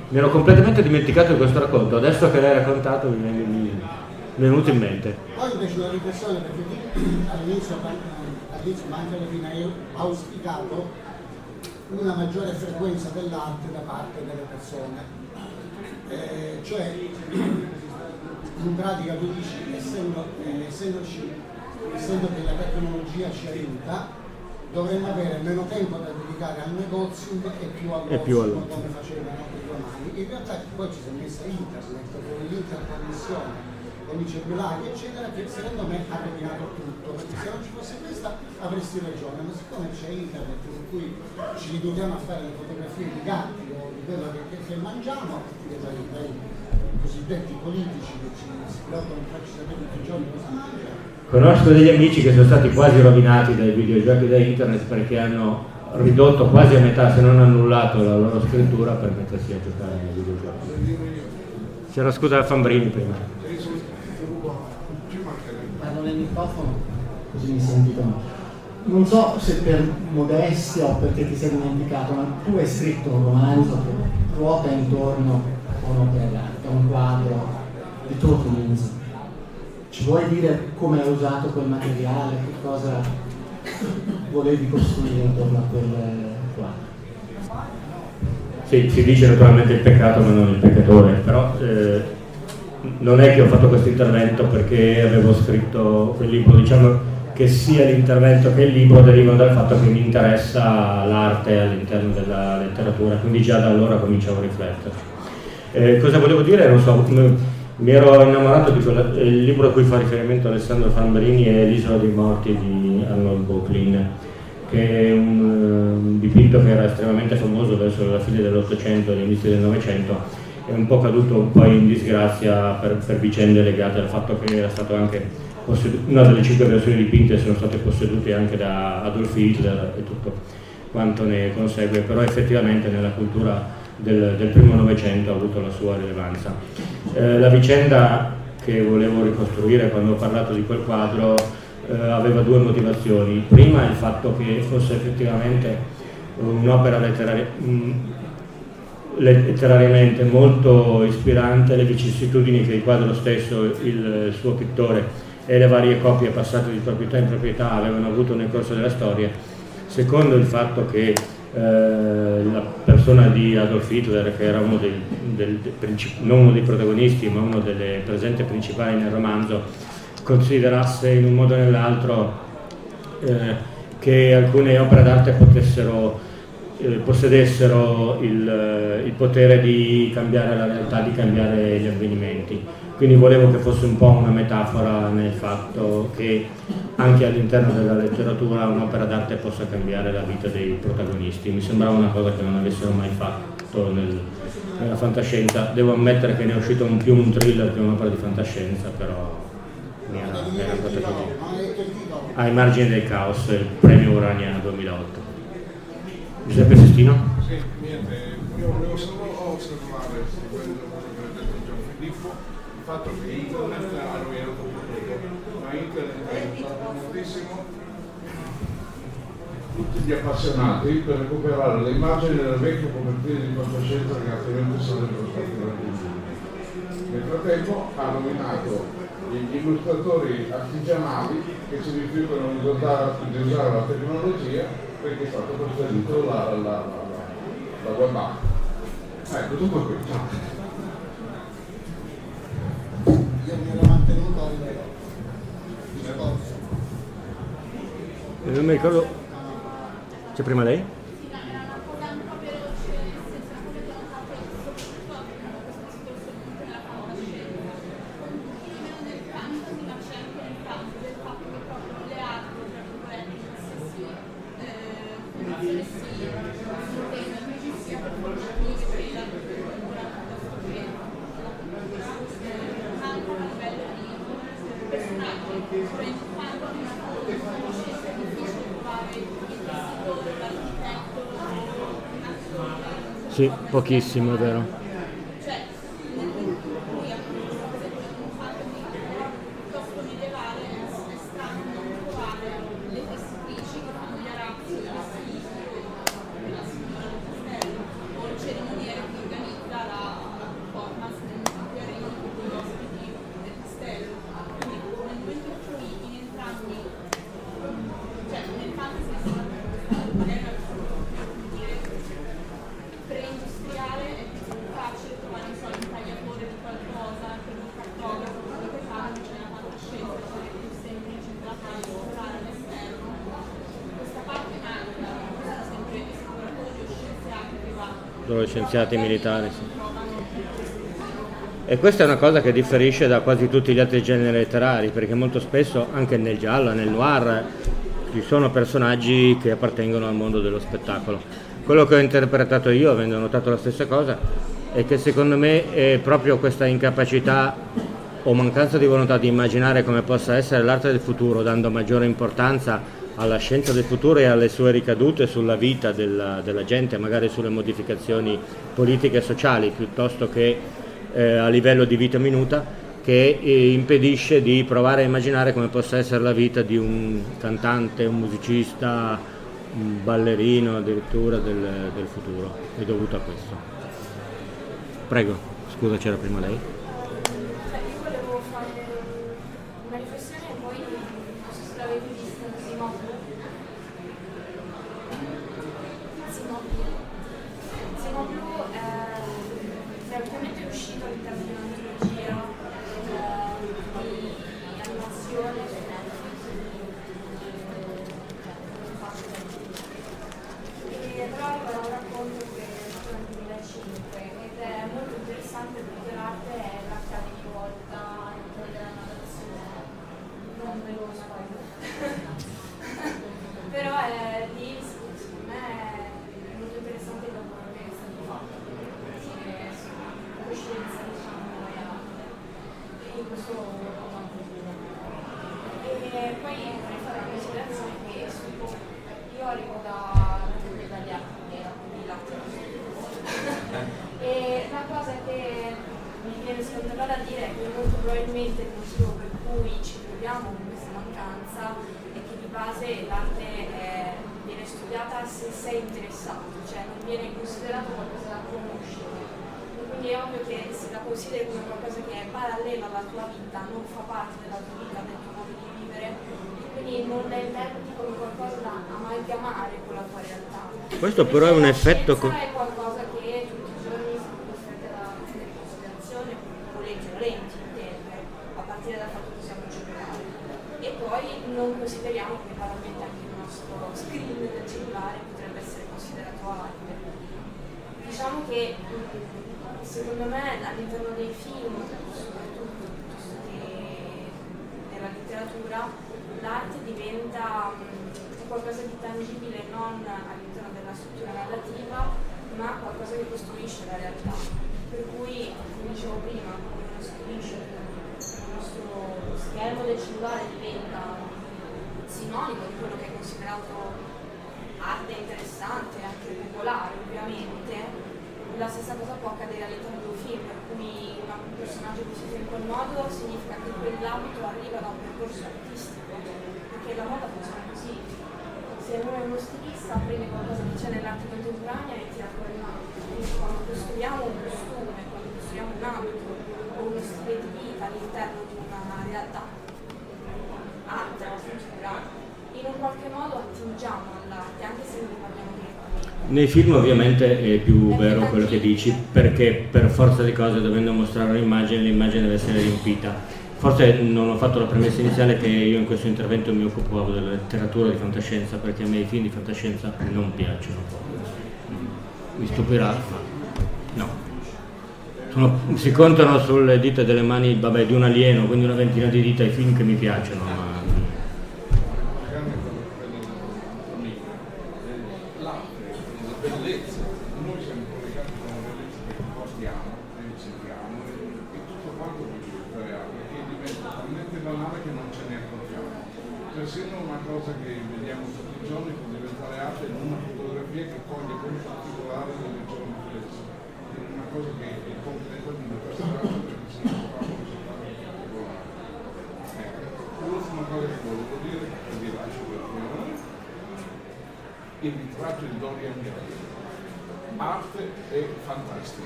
Mi ero completamente dimenticato di questo racconto, adesso che l'hai raccontato mi, mi, mi è venuto in mente. Poi invece una riflessione perché all'inizio, all'inizio ma anche alla fine hai auspicato una maggiore frequenza dell'arte da parte delle persone. Eh, cioè in pratica tu dici, essendo, eh, essendoci, essendo che la tecnologia ci aiuta, dovremmo avere meno tempo da dedicare al negozio e più all'ozio, come facevano i romani. In realtà poi ci si è messa internet, con l'interconnessione con i cellulari, eccetera, che secondo me ha rovinato tutto, perché se non ci fosse questa avresti ragione, ma siccome c'è internet per cui ci riduciamo a fare le fotografie di gatti o di quello che, che, che mangiamo, e dai, dai cosiddetti politici che ci si preoccupano di farci sapere tutti i giorni cosa mangiano. Conosco degli amici che sono stati quasi rovinati dai videogiochi da internet perché hanno ridotto quasi a metà, se non annullato, la loro scrittura per mettersi a giocare nei videogiochi. C'era scusa da Fambrini prima. Microfono così mi sentito. Non so se per modestia o perché ti sei dimenticato, ma tu hai scritto un romanzo che ruota intorno a un'opera a un quadro di Turkmens. Ci vuoi dire come hai usato quel materiale, che cosa volevi costruire intorno a quel quadro? Sì, si dice naturalmente il peccato ma non il peccatore, però eh, non è che ho fatto questo intervento perché avevo scritto quel libro, diciamo che sia l'intervento che il libro derivano dal fatto che mi interessa l'arte all'interno della letteratura, quindi già da allora cominciavo a riflettere. Eh, cosa volevo dire? Non so, mi ero innamorato di quella, il libro a cui fa riferimento Alessandro Fambrini è L'isola dei morti di Arnold Bocklin, che è un, un dipinto che era estremamente famoso verso la fine dell'Ottocento e l'inizio del Novecento è un po' caduto poi in disgrazia per, per vicende legate al fatto che era stato anche una delle cinque versioni dipinte sono state possedute anche da Adolf Hitler e tutto quanto ne consegue, però effettivamente nella cultura del, del primo Novecento ha avuto la sua rilevanza. Eh, la vicenda che volevo ricostruire quando ho parlato di quel quadro eh, aveva due motivazioni. Prima il fatto che fosse effettivamente un'opera letteraria, mh, letterariamente molto ispirante, le vicissitudini che il quadro stesso, il suo pittore. E le varie copie passate di proprietà in proprietà avevano avuto nel corso della storia, secondo il fatto che eh, la persona di Adolf Hitler, che era uno dei, del, non uno dei protagonisti, ma uno delle presenze principali nel romanzo, considerasse in un modo o nell'altro eh, che alcune opere d'arte potessero eh, possedessero il, il, potere di cambiare la realtà, di cambiare gli avvenimenti. Quindi volevo che fosse un po' una metafora nel fatto che anche all'interno della letteratura un'opera d'arte possa cambiare la vita dei protagonisti. Mi sembrava una cosa che non avessero mai fatto nel, nella fantascienza. Devo ammettere che ne è uscito un più un thriller che un'opera di fantascienza, però mi era, andata così. Ai margini del caos, il premio Urania 2008. Giuseppe Sestino? Sì, niente, io volevo solo osservare quello che ha detto Gian Filippo fatto che internet ha rovinato tutto, ma internet ha aiutato moltissimo tutti gli appassionati per recuperare le immagini delle vecchie copertine di fantascienza che altrimenti sarebbero stati raggiungibili. Nel frattempo ha nominato gli illustratori artigianali che si rifiutano di usare, di usare la tecnologia perché è stato preferito la, la, la, la, la web app. Ecco, tutto qui. Ciao. io mi ero mantenuto al discorso. Non mi ricordo. C'è prima lei? Pochissimo, vero. Scienziati militari. Sì. E questa è una cosa che differisce da quasi tutti gli altri generi letterari, perché molto spesso anche nel giallo, nel noir, ci sono personaggi che appartengono al mondo dello spettacolo. Quello che ho interpretato io, avendo notato la stessa cosa, è che secondo me è proprio questa incapacità o mancanza di volontà di immaginare come possa essere l'arte del futuro, dando maggiore importanza alla scienza del futuro e alle sue ricadute sulla vita della, della gente, magari sulle modificazioni politiche e sociali, piuttosto che eh, a livello di vita minuta, che eh, impedisce di provare a immaginare come possa essere la vita di un cantante, un musicista, un ballerino addirittura del, del futuro. È dovuto a questo. Prego, scusa c'era prima lei. però è di E poi vorrei fare una considerazione che su- io arrivo da dall'Italia quindi latte non so. E la cosa che mi viene spontanea da dire è che molto probabilmente il motivo per cui ci troviamo con questa mancanza è che di base l'arte eh, viene studiata se sei interessato, cioè non viene considerato qualcosa da conoscere. E Quindi è ovvio che se la consideri come qualcosa che è parallela alla tua vita, non fa parte della tua vita, del tuo modo di vivere, e quindi non la interpreti come qualcosa da amalgamare con la tua realtà. Questo però è un La effetto co- è qualcosa che tutti i giorni siamo costretti a tenere in considerazione, volenti o intende, a partire dal fatto che siamo cellulari. E poi non consideriamo che banalmente anche il nostro screen del cellulare potrebbe essere considerato arte. Diciamo che mh, secondo me all'interno dei film, soprattutto piuttosto che della letteratura, l'arte diventa mh, qualcosa di tangibile non all'interno della struttura narrativa, ma qualcosa che costruisce la realtà. Per cui, come dicevo prima, come screenshot, il nostro schermo del cellulare diventa sinonimo di quello che è considerato arte interessante, anche popolare ovviamente, la stessa cosa può accadere all'interno di un film, per cui un personaggio vestito in quel modo significa che quell'abito arriva da un percorso artistico, perché la moda funziona così. Se uno è uno stilista prende qualcosa che c'è nell'arte contemporanea e tira fuori abito. Quindi quando costruiamo un costume, quando costruiamo un abito o uno stile di vita all'interno di una realtà, arte, cultura, in un qualche modo attingiamo all'arte, anche se non parliamo direttamente. Nei film ovviamente è più vero quello che dici, perché per forza di cose dovendo mostrare un'immagine, l'immagine deve essere riempita. Forse non ho fatto la premessa iniziale che io in questo intervento mi occupavo della letteratura di fantascienza, perché a me i film di fantascienza non piacciono. Mi stupirà, ma no. Sono- si contano sulle dita delle mani vabbè, di un alieno, quindi una ventina di dita i film che mi piacciono, ma l'arte, la bellezza, noi siamo collegati con la bellezza che portiamo e riceviamo e tutto quanto può diventare arte, che diventa banale che non ce ne accorgiamo. Persino una cosa che vediamo tutti i giorni può diventare arte in una fotografia che coglie quel particolare del giorno stesso. È una cosa che è completa di una persona perché non fa si fa particolare. L'ultima cosa che volevo dire, e vi lascio per finire, il ritratto di Dorian Gray. Arte e fantastico.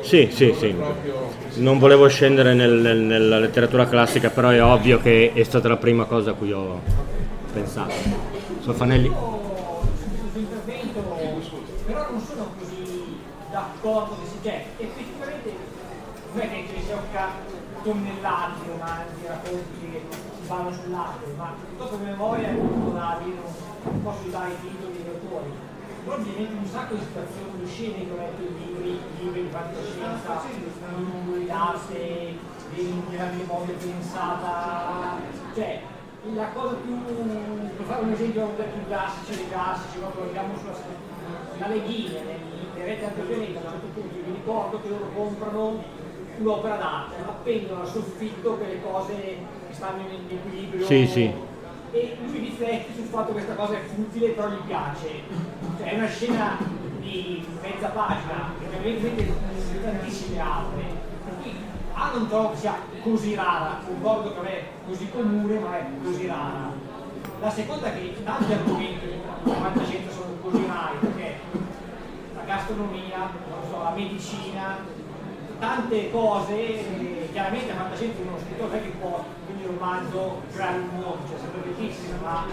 Sì, sì, sì. proprio- Non volevo scendere nel- nel- nella letteratura classica, però è ovvio che è stata la prima cosa a cui ho pensato. Intervento, però non sono così d'accordo che si cioè, effettivamente non è che ne sia un ca- tonnellate di romanzi, racconti che si vanno sull'arte, ma dopo memoria è molto labile, non posso dare i titoli mi viene un sacco di situazioni, scene che ho letto libri, libri di fantascienza, di d'arte, grande modo pensata, cioè la cosa più, per fare un esempio dei più classici, dei classici, proprio andiamo sulla la leghina, nelle rete antipianeta, a un certo punto mi ricordo che loro comprano un'opera d'arte, appendono al soffitto per le cose che stanno in equilibrio Sì, sì. E lui riflette sul fatto che questa cosa è futile però gli piace. Cioè è una scena di mezza pagina, che ovviamente di tantissime altre. Per cui A non trovo che sia così rara, concordo che non è così comune, ma è così rara. La seconda è che tanti argomenti di fantascienza sono così rari, perché la gastronomia, so, la medicina, tante cose, eh, chiaramente la fantascienza uno scrittore è che può, quindi un creare un mondo, cioè sempre bellissimo, ma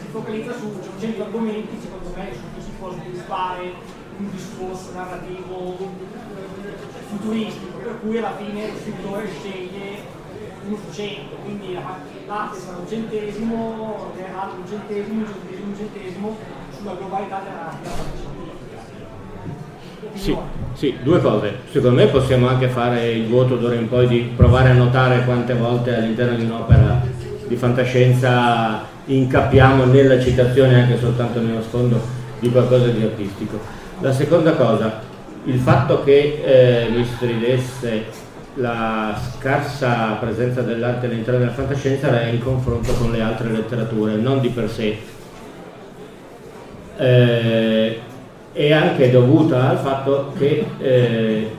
si focalizza su 100 argomenti, secondo me, su cui si può sviluppare un discorso narrativo futuristico, per cui alla fine il scrittore sceglie su 100, quindi la- l'arte sarà un centesimo, un centesimo, un centesimo, un centesimo sulla globalità della fantascienza. Sì, sì, due cose. Secondo me possiamo anche fare il voto d'ora in poi di provare a notare quante volte all'interno di un'opera di fantascienza incappiamo nella citazione, anche soltanto nello sfondo, di qualcosa di artistico. La seconda cosa, il fatto che eh, mi stridesse la scarsa presenza dell'arte all'interno della fantascienza era in confronto con le altre letterature, non di per sé. Eh, è anche dovuta al fatto che eh,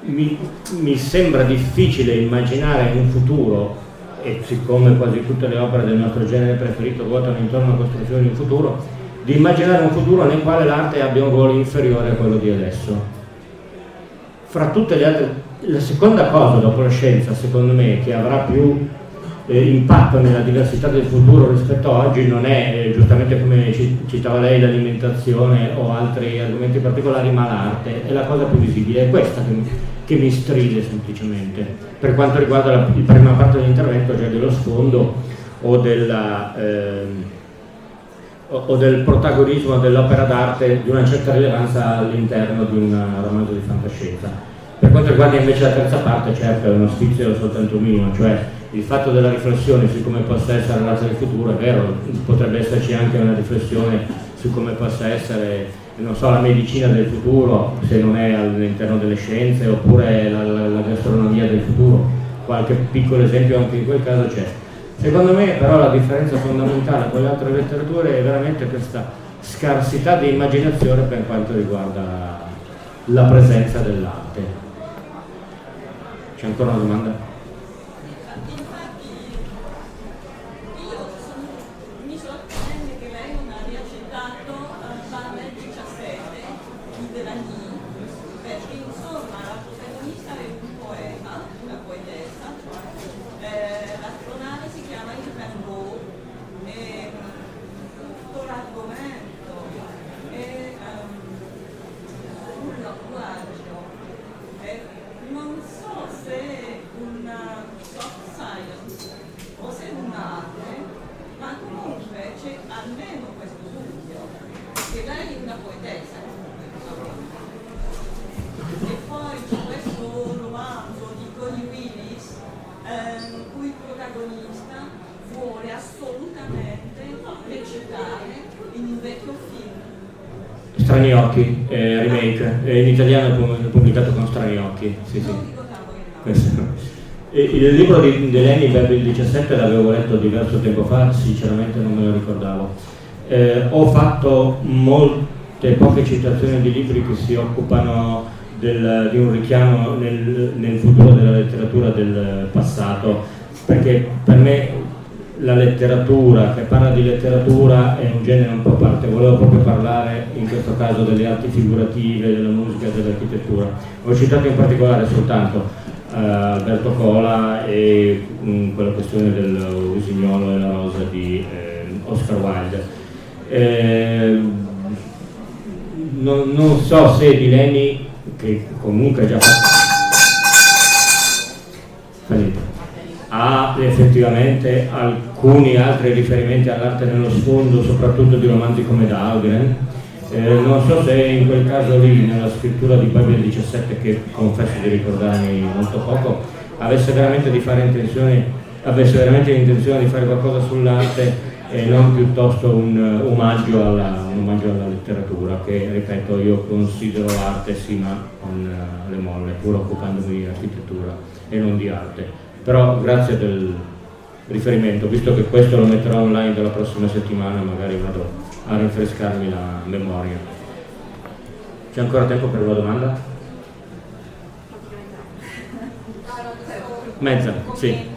mi, mi, sembra difficile immaginare un futuro, e siccome quasi tutte le opere del nostro genere preferito ruotano intorno alla costruzione di un futuro, di immaginare un futuro nel quale l'arte abbia un ruolo inferiore a quello di adesso. Fra tutte le altre, la seconda cosa dopo la scienza, secondo me, che avrà più eh, impatto nella diversità del futuro rispetto a oggi non è, eh, giustamente come citava lei, l'alimentazione o altri argomenti particolari, ma l'arte. È la cosa più visibile, è questa che mi, che mi stride semplicemente. Per quanto riguarda la, la prima parte dell'intervento, cioè dello sfondo o della... Eh, o del protagonismo dell'opera d'arte di una certa rilevanza all'interno di un romanzo di fantascienza. Per quanto riguarda invece la terza parte, certo è uno sfizio soltanto minimo, cioè il fatto della riflessione su come possa essere l'arte del futuro, è vero, potrebbe esserci anche una riflessione su come possa essere, so, la medicina del futuro, se non è all'interno delle scienze, oppure la, la, la gastronomia del futuro, qualche piccolo esempio anche in quel caso c'è Secondo me però la differenza fondamentale con le altre letterature è veramente questa scarsità di immaginazione per quanto riguarda la presenza dell'arte. C'è ancora una domanda? Libro di Delaney, Beverly 17, l'avevo letto diverso tempo fa, sinceramente non me lo ricordavo. Eh, ho fatto molte poche citazioni di libri che si occupano del, di un richiamo nel, nel futuro della letteratura del passato, perché per me la letteratura, che parla di letteratura è un genere un po' a parte, volevo proprio parlare in questo caso delle arti figurative, della musica dell'architettura. Ho citato in particolare soltanto Alberto Cola e um, quella questione del usignolo e la rosa di eh, Oscar Wilde. Eh, non, non, so se di Lenny, che comunque già ha effettivamente alcuni altri riferimenti all'arte nello sfondo, soprattutto di romanzi come Dahlgren. Eh, non so se in quel caso lì, nella scrittura di Bible 17, che confesso di ricordarmi molto poco, avesse veramente, avesse veramente l'intenzione di fare qualcosa sull'arte e non piuttosto un, un, omaggio alla, un, omaggio alla, letteratura, che ripeto io considero arte sì ma con uh, le molle, pur occupandomi di architettura e non di arte. Però grazie del riferimento, visto che questo lo metterò online dalla prossima settimana, magari vado a rinfrescarmi la memoria. C'è ancora tempo per una domanda? Mezza, sì.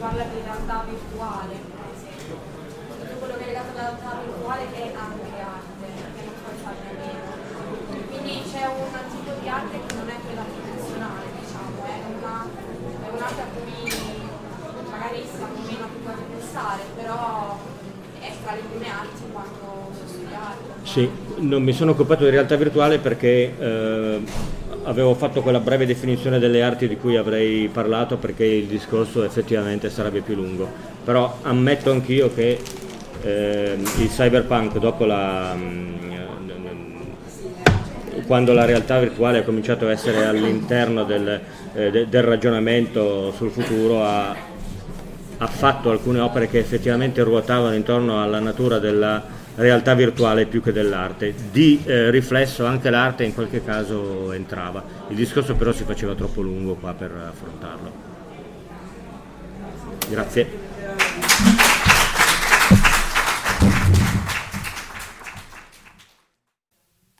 parla di realtà virtuale, per esempio. Tutto quello che è legato alla realtà virtuale è anche arte, perché non puoi farne a meno. Quindi c'è un tipo di arte che non è quella tradizionale, diciamo, è, una, è un'arte a cui magari siamo meno abituati a pensare, però è tra le prime arti quando si studiato. Sì, non mi sono occupato di realtà virtuale perché eh, avevo fatto quella breve definizione delle arti di cui avrei parlato perché il discorso effettivamente sarebbe più lungo. Però ammetto anch'io che eh, il cyberpunk dopo la... Mh, quando la realtà virtuale ha cominciato a essere all'interno del, eh, de, del ragionamento sul futuro ha, ha fatto alcune opere che effettivamente ruotavano intorno alla natura della realtà virtuale più che dell'arte. Di eh, riflesso anche l'arte in qualche caso entrava. Il discorso però si faceva troppo lungo qua per affrontarlo. Grazie.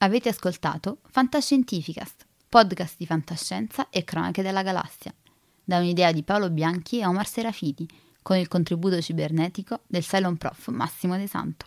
Avete ascoltato Fantascientificast, podcast di fantascienza e cronache della galassia, da un'idea di Paolo Bianchi e Omar Serafiti, con il contributo cibernetico del Cylon Prof Massimo De Santo.